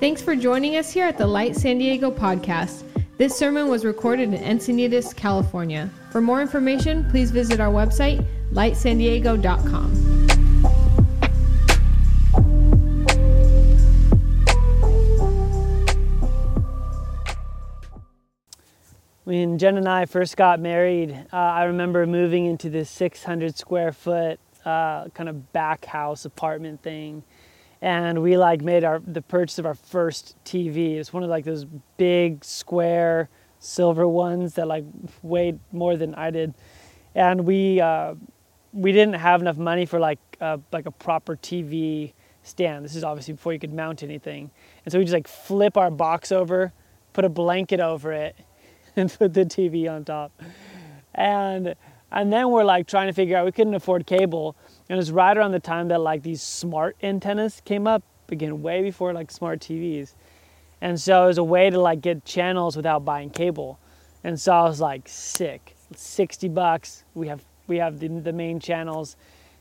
Thanks for joining us here at the Light San Diego podcast. This sermon was recorded in Encinitas, California. For more information, please visit our website, lightsandiego.com. When Jen and I first got married, uh, I remember moving into this 600 square foot uh, kind of back house apartment thing, and we like made our the purchase of our first TV. It's one of like those big square silver ones that like weighed more than I did, and we uh, we didn't have enough money for like like a proper TV stand. This is obviously before you could mount anything, and so we just like flip our box over, put a blanket over it and put the TV on top. And and then we're like trying to figure out we couldn't afford cable. And it's right around the time that like these smart antennas came up, again, way before like smart TVs. And so it was a way to like get channels without buying cable. And so I was like, sick. 60 bucks. We have we have the, the main channels.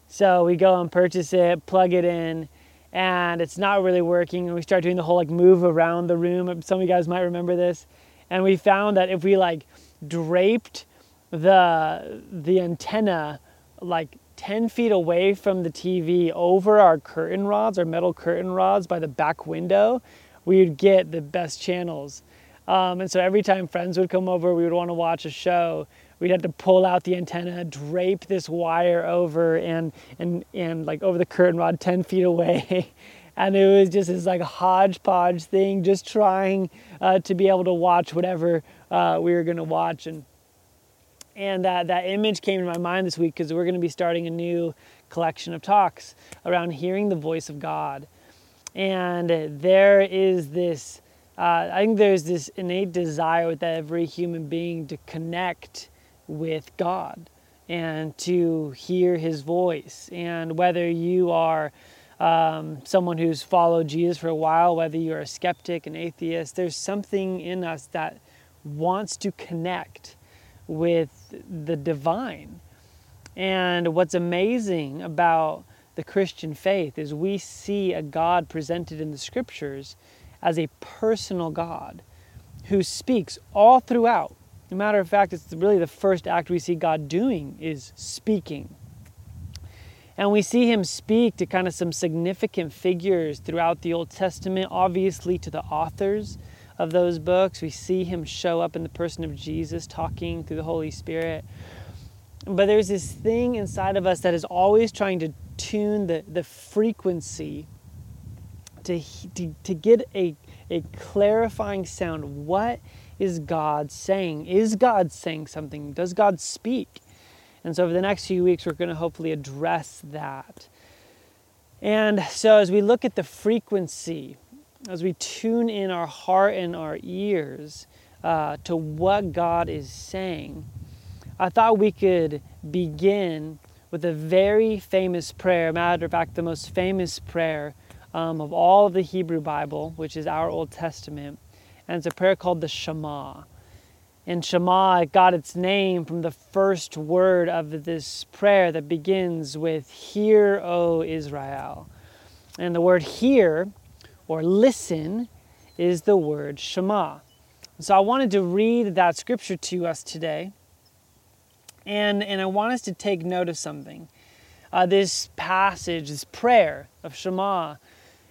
So we go and purchase it, plug it in, and it's not really working. And we start doing the whole like move around the room. Some of you guys might remember this and we found that if we like draped the the antenna like 10 feet away from the TV over our curtain rods, our metal curtain rods by the back window, we would get the best channels. Um, and so every time friends would come over, we would want to watch a show. We'd have to pull out the antenna, drape this wire over, and and and like over the curtain rod, 10 feet away, and it was just this like hodgepodge thing, just trying uh, to be able to watch whatever uh, we were going to watch. And and that that image came to my mind this week because we're going to be starting a new collection of talks around hearing the voice of God. And there is this, uh, I think there's this innate desire with every human being to connect with God and to hear His voice. And whether you are um, someone who's followed Jesus for a while, whether you're a skeptic, an atheist, there's something in us that wants to connect with the divine. And what's amazing about the Christian faith is we see a God presented in the scriptures as a personal God who speaks all throughout. As a matter of fact, it's really the first act we see God doing is speaking. And we see him speak to kind of some significant figures throughout the Old Testament, obviously to the authors of those books. We see him show up in the person of Jesus talking through the Holy Spirit. But there's this thing inside of us that is always trying to tune the, the frequency to, to, to get a, a clarifying sound. What is God saying? Is God saying something? Does God speak? And so, over the next few weeks, we're going to hopefully address that. And so, as we look at the frequency, as we tune in our heart and our ears uh, to what God is saying, I thought we could begin with a very famous prayer. Matter of fact, the most famous prayer um, of all of the Hebrew Bible, which is our Old Testament. And it's a prayer called the Shema. And Shema got its name from the first word of this prayer that begins with, Hear, O Israel. And the word hear or listen is the word Shema. So I wanted to read that scripture to us today. And, and I want us to take note of something. Uh, this passage, this prayer of Shema,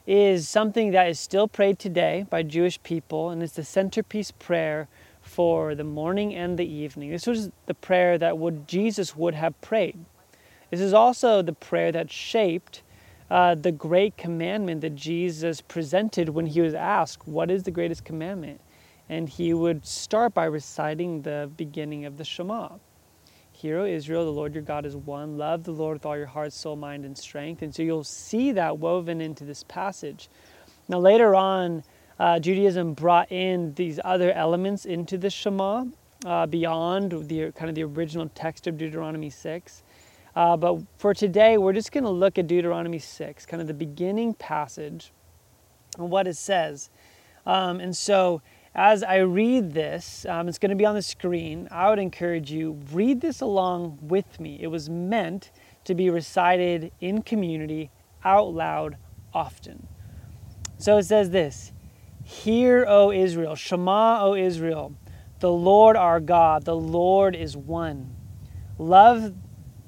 is something that is still prayed today by Jewish people, and it's the centerpiece prayer for the morning and the evening. This was the prayer that would Jesus would have prayed. This is also the prayer that shaped uh, the great commandment that Jesus presented when he was asked, What is the greatest commandment? And he would start by reciting the beginning of the Shema. Hear, O Israel, the Lord your God is one. Love the Lord with all your heart, soul, mind, and strength. And so you'll see that woven into this passage. Now, later on, uh, Judaism brought in these other elements into the Shema uh, beyond the kind of the original text of Deuteronomy 6. Uh, but for today, we're just going to look at Deuteronomy 6, kind of the beginning passage and what it says. Um, and so, as I read this, um, it's going to be on the screen. I would encourage you read this along with me. It was meant to be recited in community out loud often. So it says this Hear, O Israel, Shema, O Israel, the Lord our God, the Lord is one. Love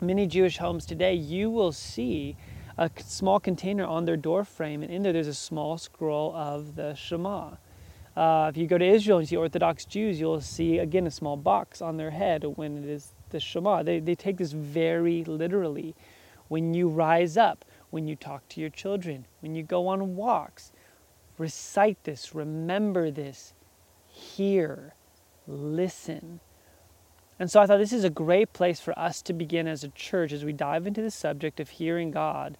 many Jewish homes today, you will see a small container on their door frame, and in there there's a small scroll of the Shema. Uh, if you go to Israel and see Orthodox Jews, you'll see again a small box on their head when it is the Shema. They, they take this very literally. When you rise up, when you talk to your children, when you go on walks, recite this, remember this, hear, listen. And so I thought this is a great place for us to begin as a church as we dive into the subject of hearing God,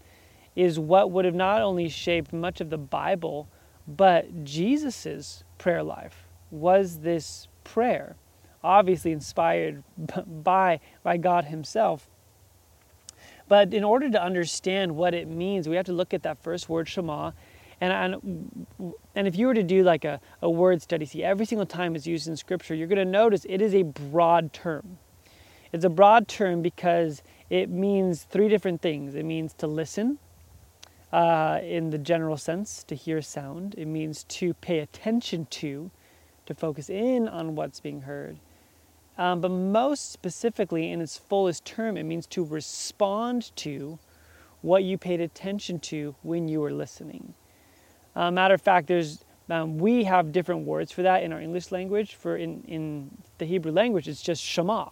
is what would have not only shaped much of the Bible, but Jesus's prayer life was this prayer, obviously inspired by, by God Himself. But in order to understand what it means, we have to look at that first word, Shema, and, and, and if you were to do like a, a word study, see every single time it's used in Scripture, you're going to notice it is a broad term. It's a broad term because it means three different things. It means to listen uh, in the general sense, to hear sound. It means to pay attention to, to focus in on what's being heard. Um, but most specifically, in its fullest term, it means to respond to what you paid attention to when you were listening. Uh, matter of fact, there's um, we have different words for that in our English language. For in, in the Hebrew language, it's just Shema.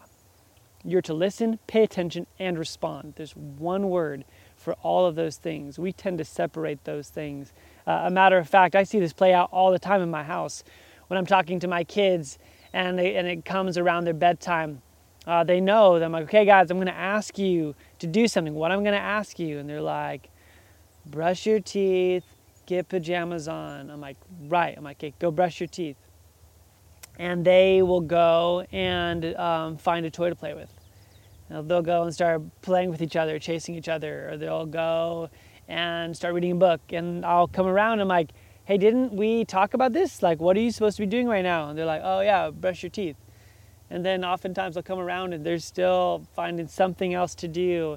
You're to listen, pay attention, and respond. There's one word for all of those things. We tend to separate those things. Uh, a matter of fact, I see this play out all the time in my house when I'm talking to my kids and, they, and it comes around their bedtime. Uh, they know that I'm like, okay, guys, I'm going to ask you to do something. What I'm going to ask you? And they're like, brush your teeth, get pajamas on. I'm like, right. I'm like, okay, go brush your teeth. And they will go and um, find a toy to play with. Now, they'll go and start playing with each other, chasing each other, or they'll go and start reading a book. And I'll come around and I'm like, hey, didn't we talk about this? Like, what are you supposed to be doing right now? And they're like, oh, yeah, brush your teeth. And then oftentimes I'll come around and they're still finding something else to do.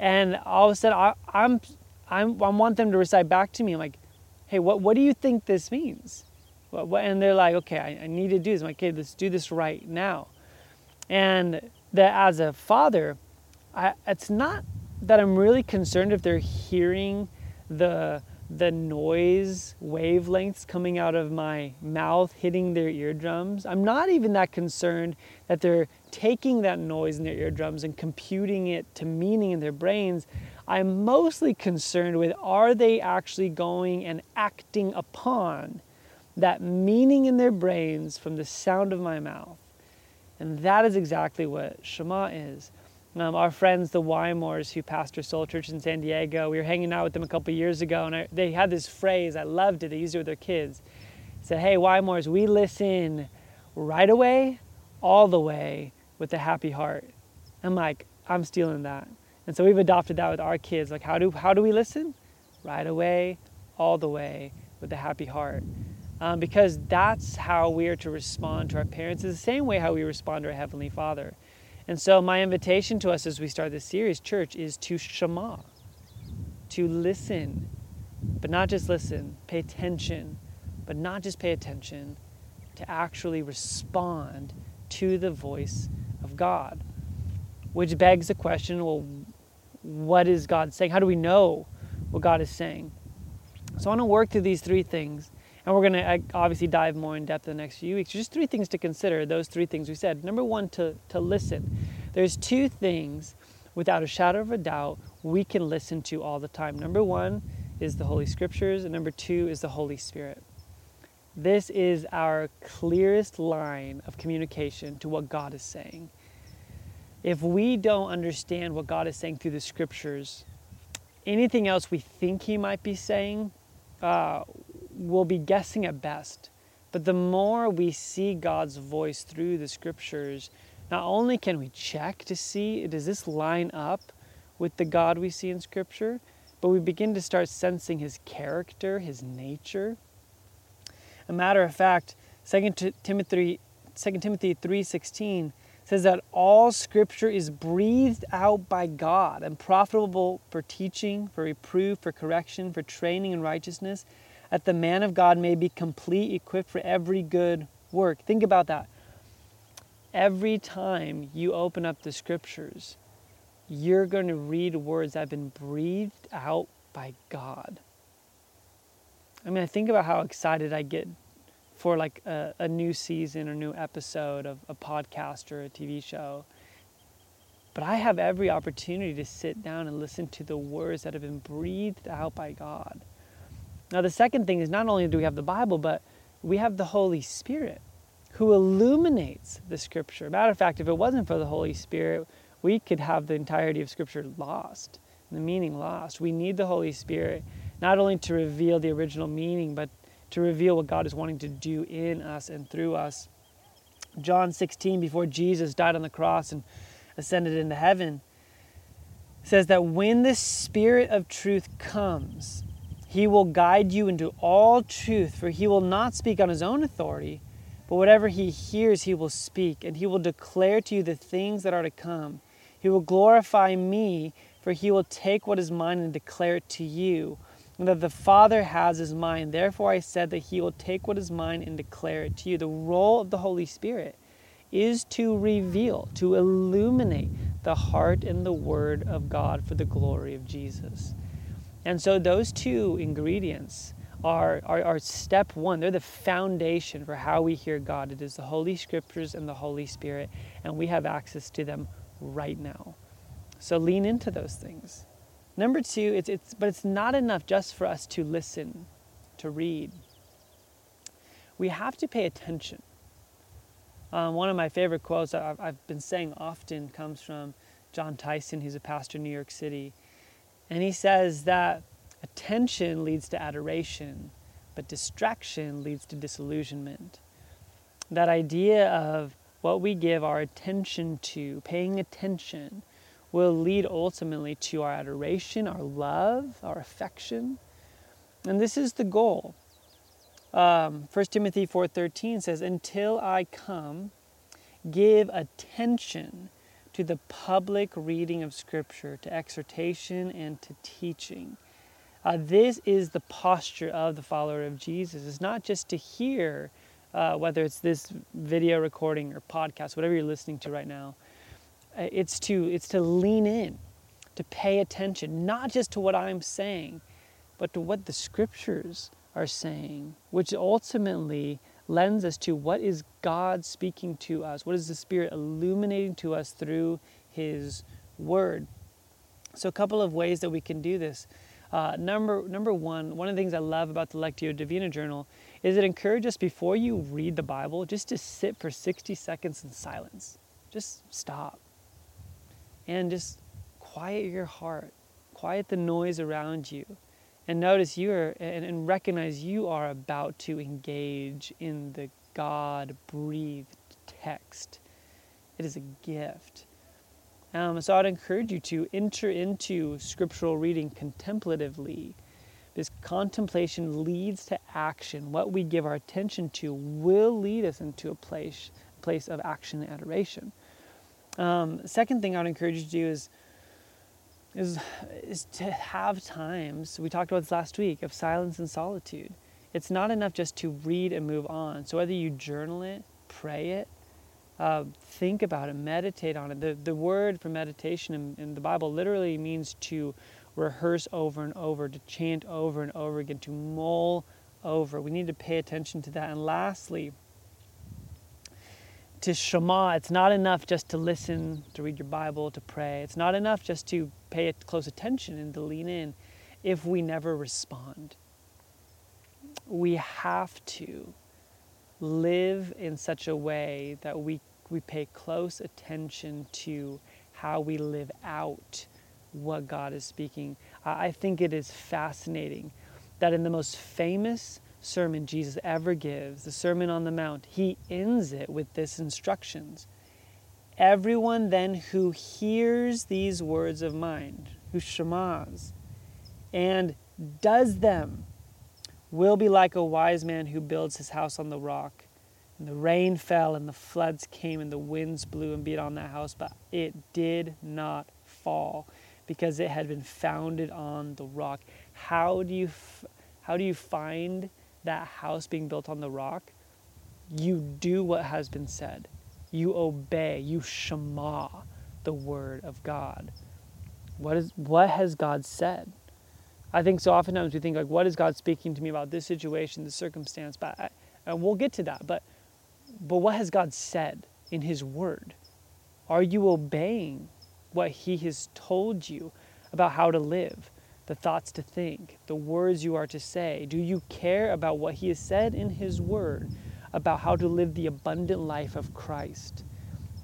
And all of a sudden, I, I'm I'm, I want them to recite back to me. I'm like, hey, what, what do you think this means? What, what? And they're like, okay, I, I, need to do this. I'm like, okay, let's do this right now. And that as a father, I, it's not that I'm really concerned if they're hearing the the noise wavelengths coming out of my mouth hitting their eardrums. I'm not even that concerned that they're taking that noise in their eardrums and computing it to meaning in their brains. I'm mostly concerned with are they actually going and acting upon that meaning in their brains from the sound of my mouth? And that is exactly what Shema is. Um, our friends, the Wymores, who pastor Soul Church in San Diego, we were hanging out with them a couple years ago, and I, they had this phrase. I loved it. They used it with their kids. Said, "Hey, Wymores, we listen right away, all the way, with a happy heart." I'm like, I'm stealing that. And so we've adopted that with our kids. Like, how do, how do we listen? Right away, all the way, with a happy heart. Um, because that's how we are to respond to our parents, is the same way how we respond to our Heavenly Father. And so, my invitation to us as we start this series, church, is to shema, to listen, but not just listen, pay attention, but not just pay attention, to actually respond to the voice of God. Which begs the question well, what is God saying? How do we know what God is saying? So I want to work through these three things, and we're going to obviously dive more in depth in the next few weeks. Just three things to consider. Those three things we said. Number one, to to listen. There's two things, without a shadow of a doubt, we can listen to all the time. Number one is the Holy Scriptures, and number two is the Holy Spirit. This is our clearest line of communication to what God is saying if we don't understand what God is saying through the scriptures, anything else we think He might be saying, uh, we'll be guessing at best But the more we see God's voice through the scriptures, not only can we check to see does this line up with the God we see in scripture, but we begin to start sensing his character, his nature. A matter of fact, 2 Timothy 2 Timothy 3:16 says that all scripture is breathed out by God and profitable for teaching, for reproof, for correction, for training in righteousness, that the man of God may be complete, equipped for every good work. Think about that. Every time you open up the scriptures, you're going to read words that have been breathed out by God. I mean, I think about how excited I get for like a, a new season or new episode of a podcast or a TV show. But I have every opportunity to sit down and listen to the words that have been breathed out by God. Now, the second thing is not only do we have the Bible, but we have the Holy Spirit who illuminates the Scripture. Matter of fact, if it wasn't for the Holy Spirit, we could have the entirety of Scripture lost, the meaning lost. We need the Holy Spirit not only to reveal the original meaning, but to reveal what God is wanting to do in us and through us. John 16, before Jesus died on the cross and ascended into heaven, says that when the Spirit of truth comes, he will guide you into all truth, for he will not speak on his own authority, but whatever he hears, he will speak, and he will declare to you the things that are to come. He will glorify me, for he will take what is mine and declare it to you and that the Father has is mine. Therefore, I said that He will take what is mine and declare it to you. The role of the Holy Spirit is to reveal, to illuminate the heart and the Word of God for the glory of Jesus. And so, those two ingredients are, are, are step one. They're the foundation for how we hear God. It is the Holy Scriptures and the Holy Spirit, and we have access to them right now. So, lean into those things. Number two, it's, it's, but it's not enough just for us to listen, to read. We have to pay attention. Um, one of my favorite quotes I've, I've been saying often comes from Jon Tyson, who's a pastor in New York City. And he says that attention leads to adoration, but distraction leads to disillusionment. That idea of what we give our attention to, paying attention, will lead ultimately to our adoration, our love, our affection. And this is the goal. Um, 1 Timothy 4:13 says, "Until I come, give attention to the public reading of Scripture, to exhortation and to teaching." Uh, this is the posture of the follower of Jesus. It's not just to hear, uh, whether it's this video recording or podcast, whatever you're listening to right now, uh, it's to it's to lean in to pay attention not just to what i'm saying but to what the scriptures are saying which ultimately lends us to what is god speaking to us? What is the spirit illuminating to us through his word? So a couple of ways that we can do this. Uh, number number one one of the things i love about the lectio divina journal is it encourages before you read the bible just to sit for 60 seconds in silence. Just stop. And just quiet your heart, quiet the noise around you, and notice you are and, and recognize you are about to engage in the God breathed text. It is a gift. Um, so I'd encourage you to enter into scriptural reading contemplatively. This contemplation leads to action. What we give our attention to will lead us into a place, place of action and adoration. Um, second thing I would encourage you to do is, is, is to have times, we talked about this last week, of silence and solitude. It's not enough just to read and move on. So whether you journal it, pray it, uh, think about it, meditate on it. The, the word for meditation in, in the Bible literally means to rehearse over and over, to chant over and over again, to mull over. We need to pay attention to that. And lastly, to Shema, it's not enough just to listen, to read your Bible, to pray. It's not enough just to pay close attention and to lean in if we never respond. We have to live in such a way that we, we pay close attention to how we live out what God is speaking. I think it is fascinating that in the most famous sermon Jesus ever gives, the Sermon on the Mount, he ends it with this instructions. Everyone then who hears these words of mine, who shamas, and does them, will be like a wise man who builds his house on the rock. And the rain fell, and the floods came, and the winds blew and beat on that house, but it did not fall because it had been founded on the rock. How do you, f- how do you find that house being built on the rock? You do what has been said. You obey. You shema the word of God. What is what has God said? I think so oftentimes we think like, what is God speaking to me about this situation, this circumstance? But I, and we'll get to that. But but what has God said in His Word? Are you obeying what He has told you about how to live, the thoughts to think, the words you are to say? Do you care about what He has said in His Word about how to live the abundant life of Christ?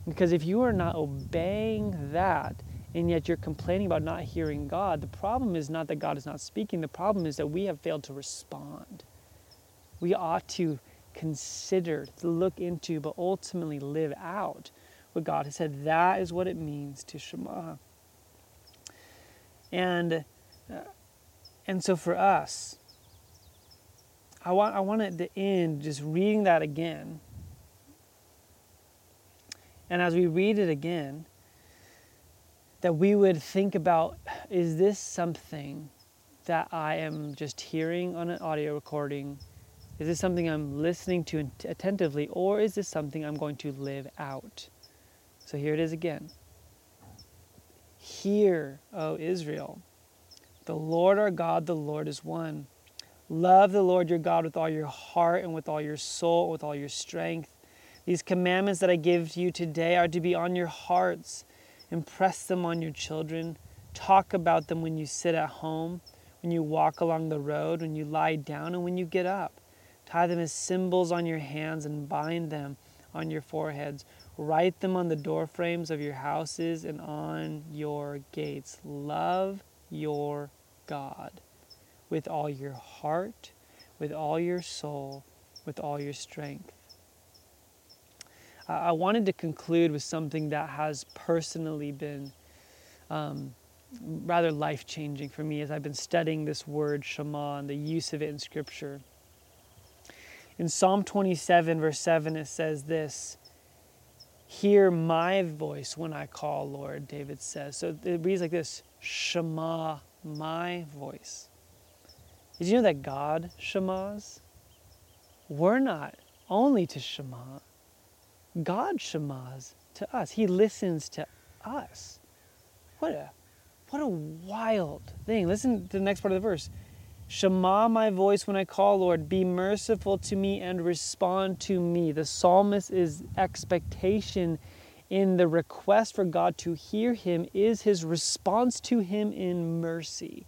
Because if you are not obeying that, and yet you're complaining about not hearing God, the problem is not that God is not speaking, the problem is that we have failed to respond. We ought to consider, to look into, but ultimately live out what God has said. That is what it means to Shema. And, uh, and so for us, I want, I want at the end just reading that again. And as we read it again, that we would think about is this something that I am just hearing on an audio recording? Is this something I'm listening to attentively, or is this something I'm going to live out? So here it is again. Hear, O Israel, the Lord our God, the Lord is one. Love the Lord your God with all your heart and with all your soul, with all your strength. These commandments that I give to you today are to be on your hearts. Impress them on your children. Talk about them when you sit at home, when you walk along the road, when you lie down, and when you get up. Tie them as symbols on your hands and bind them on your foreheads. Write them on the doorframes of your houses and on your gates. Love your God with all your heart, with all your soul, with all your strength. I wanted to conclude with something that has personally been um, rather life changing for me as I've been studying this word Shema and the use of it in Scripture. In Psalm 27, verse 7, it says this Hear my voice when I call, Lord, David says. So it reads like this Shema, my voice. Did you know that God Shemas? We're not only to Shema, God Shemas to us. He listens to us. What a what a wild thing. Listen to the next part of the verse. Shema my voice when I call, Lord. Be merciful to me and respond to me. The psalmist is expectation in the request for God to hear him is his response to him in mercy.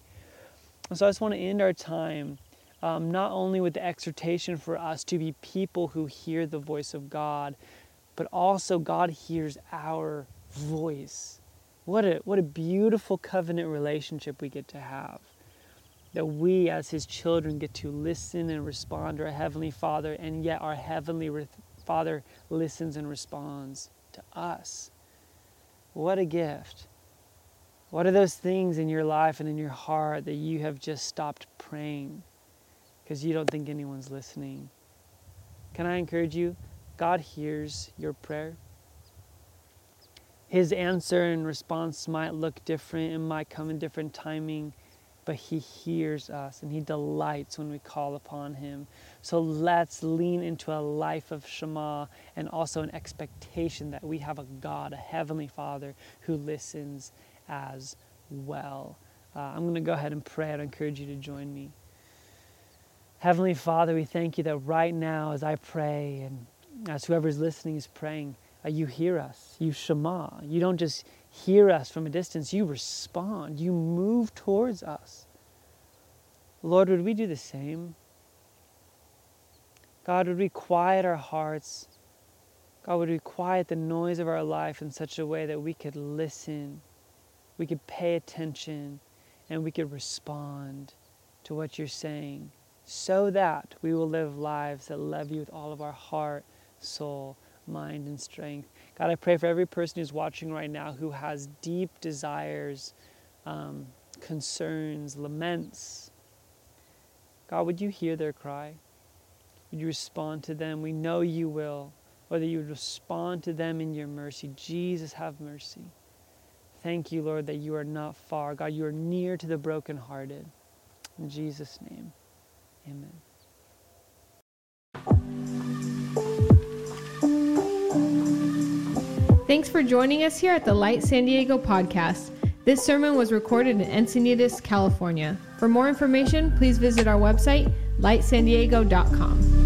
And so I just want to end our time um, not only with the exhortation for us to be people who hear the voice of God, but also God hears our voice. What a, what a beautiful covenant relationship we get to have. That we, as His children, get to listen and respond to our Heavenly Father, and yet our Heavenly Father listens and responds to us. What a gift. What are those things in your life and in your heart that you have just stopped praying because you don't think anyone's listening? Can I encourage you? God hears your prayer. His answer and response might look different and might come in different timing, but He hears us and He delights when we call upon Him. So let's lean into a life of Shema and also an expectation that we have a God, a Heavenly Father, who listens as well. Uh, I'm going to go ahead and pray. I'd encourage you to join me. Heavenly Father, we thank you that right now, as I pray and as whoever's listening is praying, uh, you hear us. You shema. You don't just hear us from a distance, you respond. You move towards us. Lord, would we do the same? God, would we quiet our hearts? God, would we quiet the noise of our life in such a way that we could listen, we could pay attention, and we could respond to what you're saying so that we will live lives that love you with all of our heart, soul, mind, and strength. God, I pray for every person who's watching right now who has deep desires, um, concerns, laments. God, would you hear their cry? Would you respond to them? We know you will. Whether you would respond to them in your mercy. Jesus, have mercy. Thank you, Lord, that you are not far. God, you are near to the brokenhearted. In Jesus' name, amen. Thanks for joining us here at the Light San Diego podcast. This sermon was recorded in Encinitas, California. For more information, please visit our website, lightsandiego.com.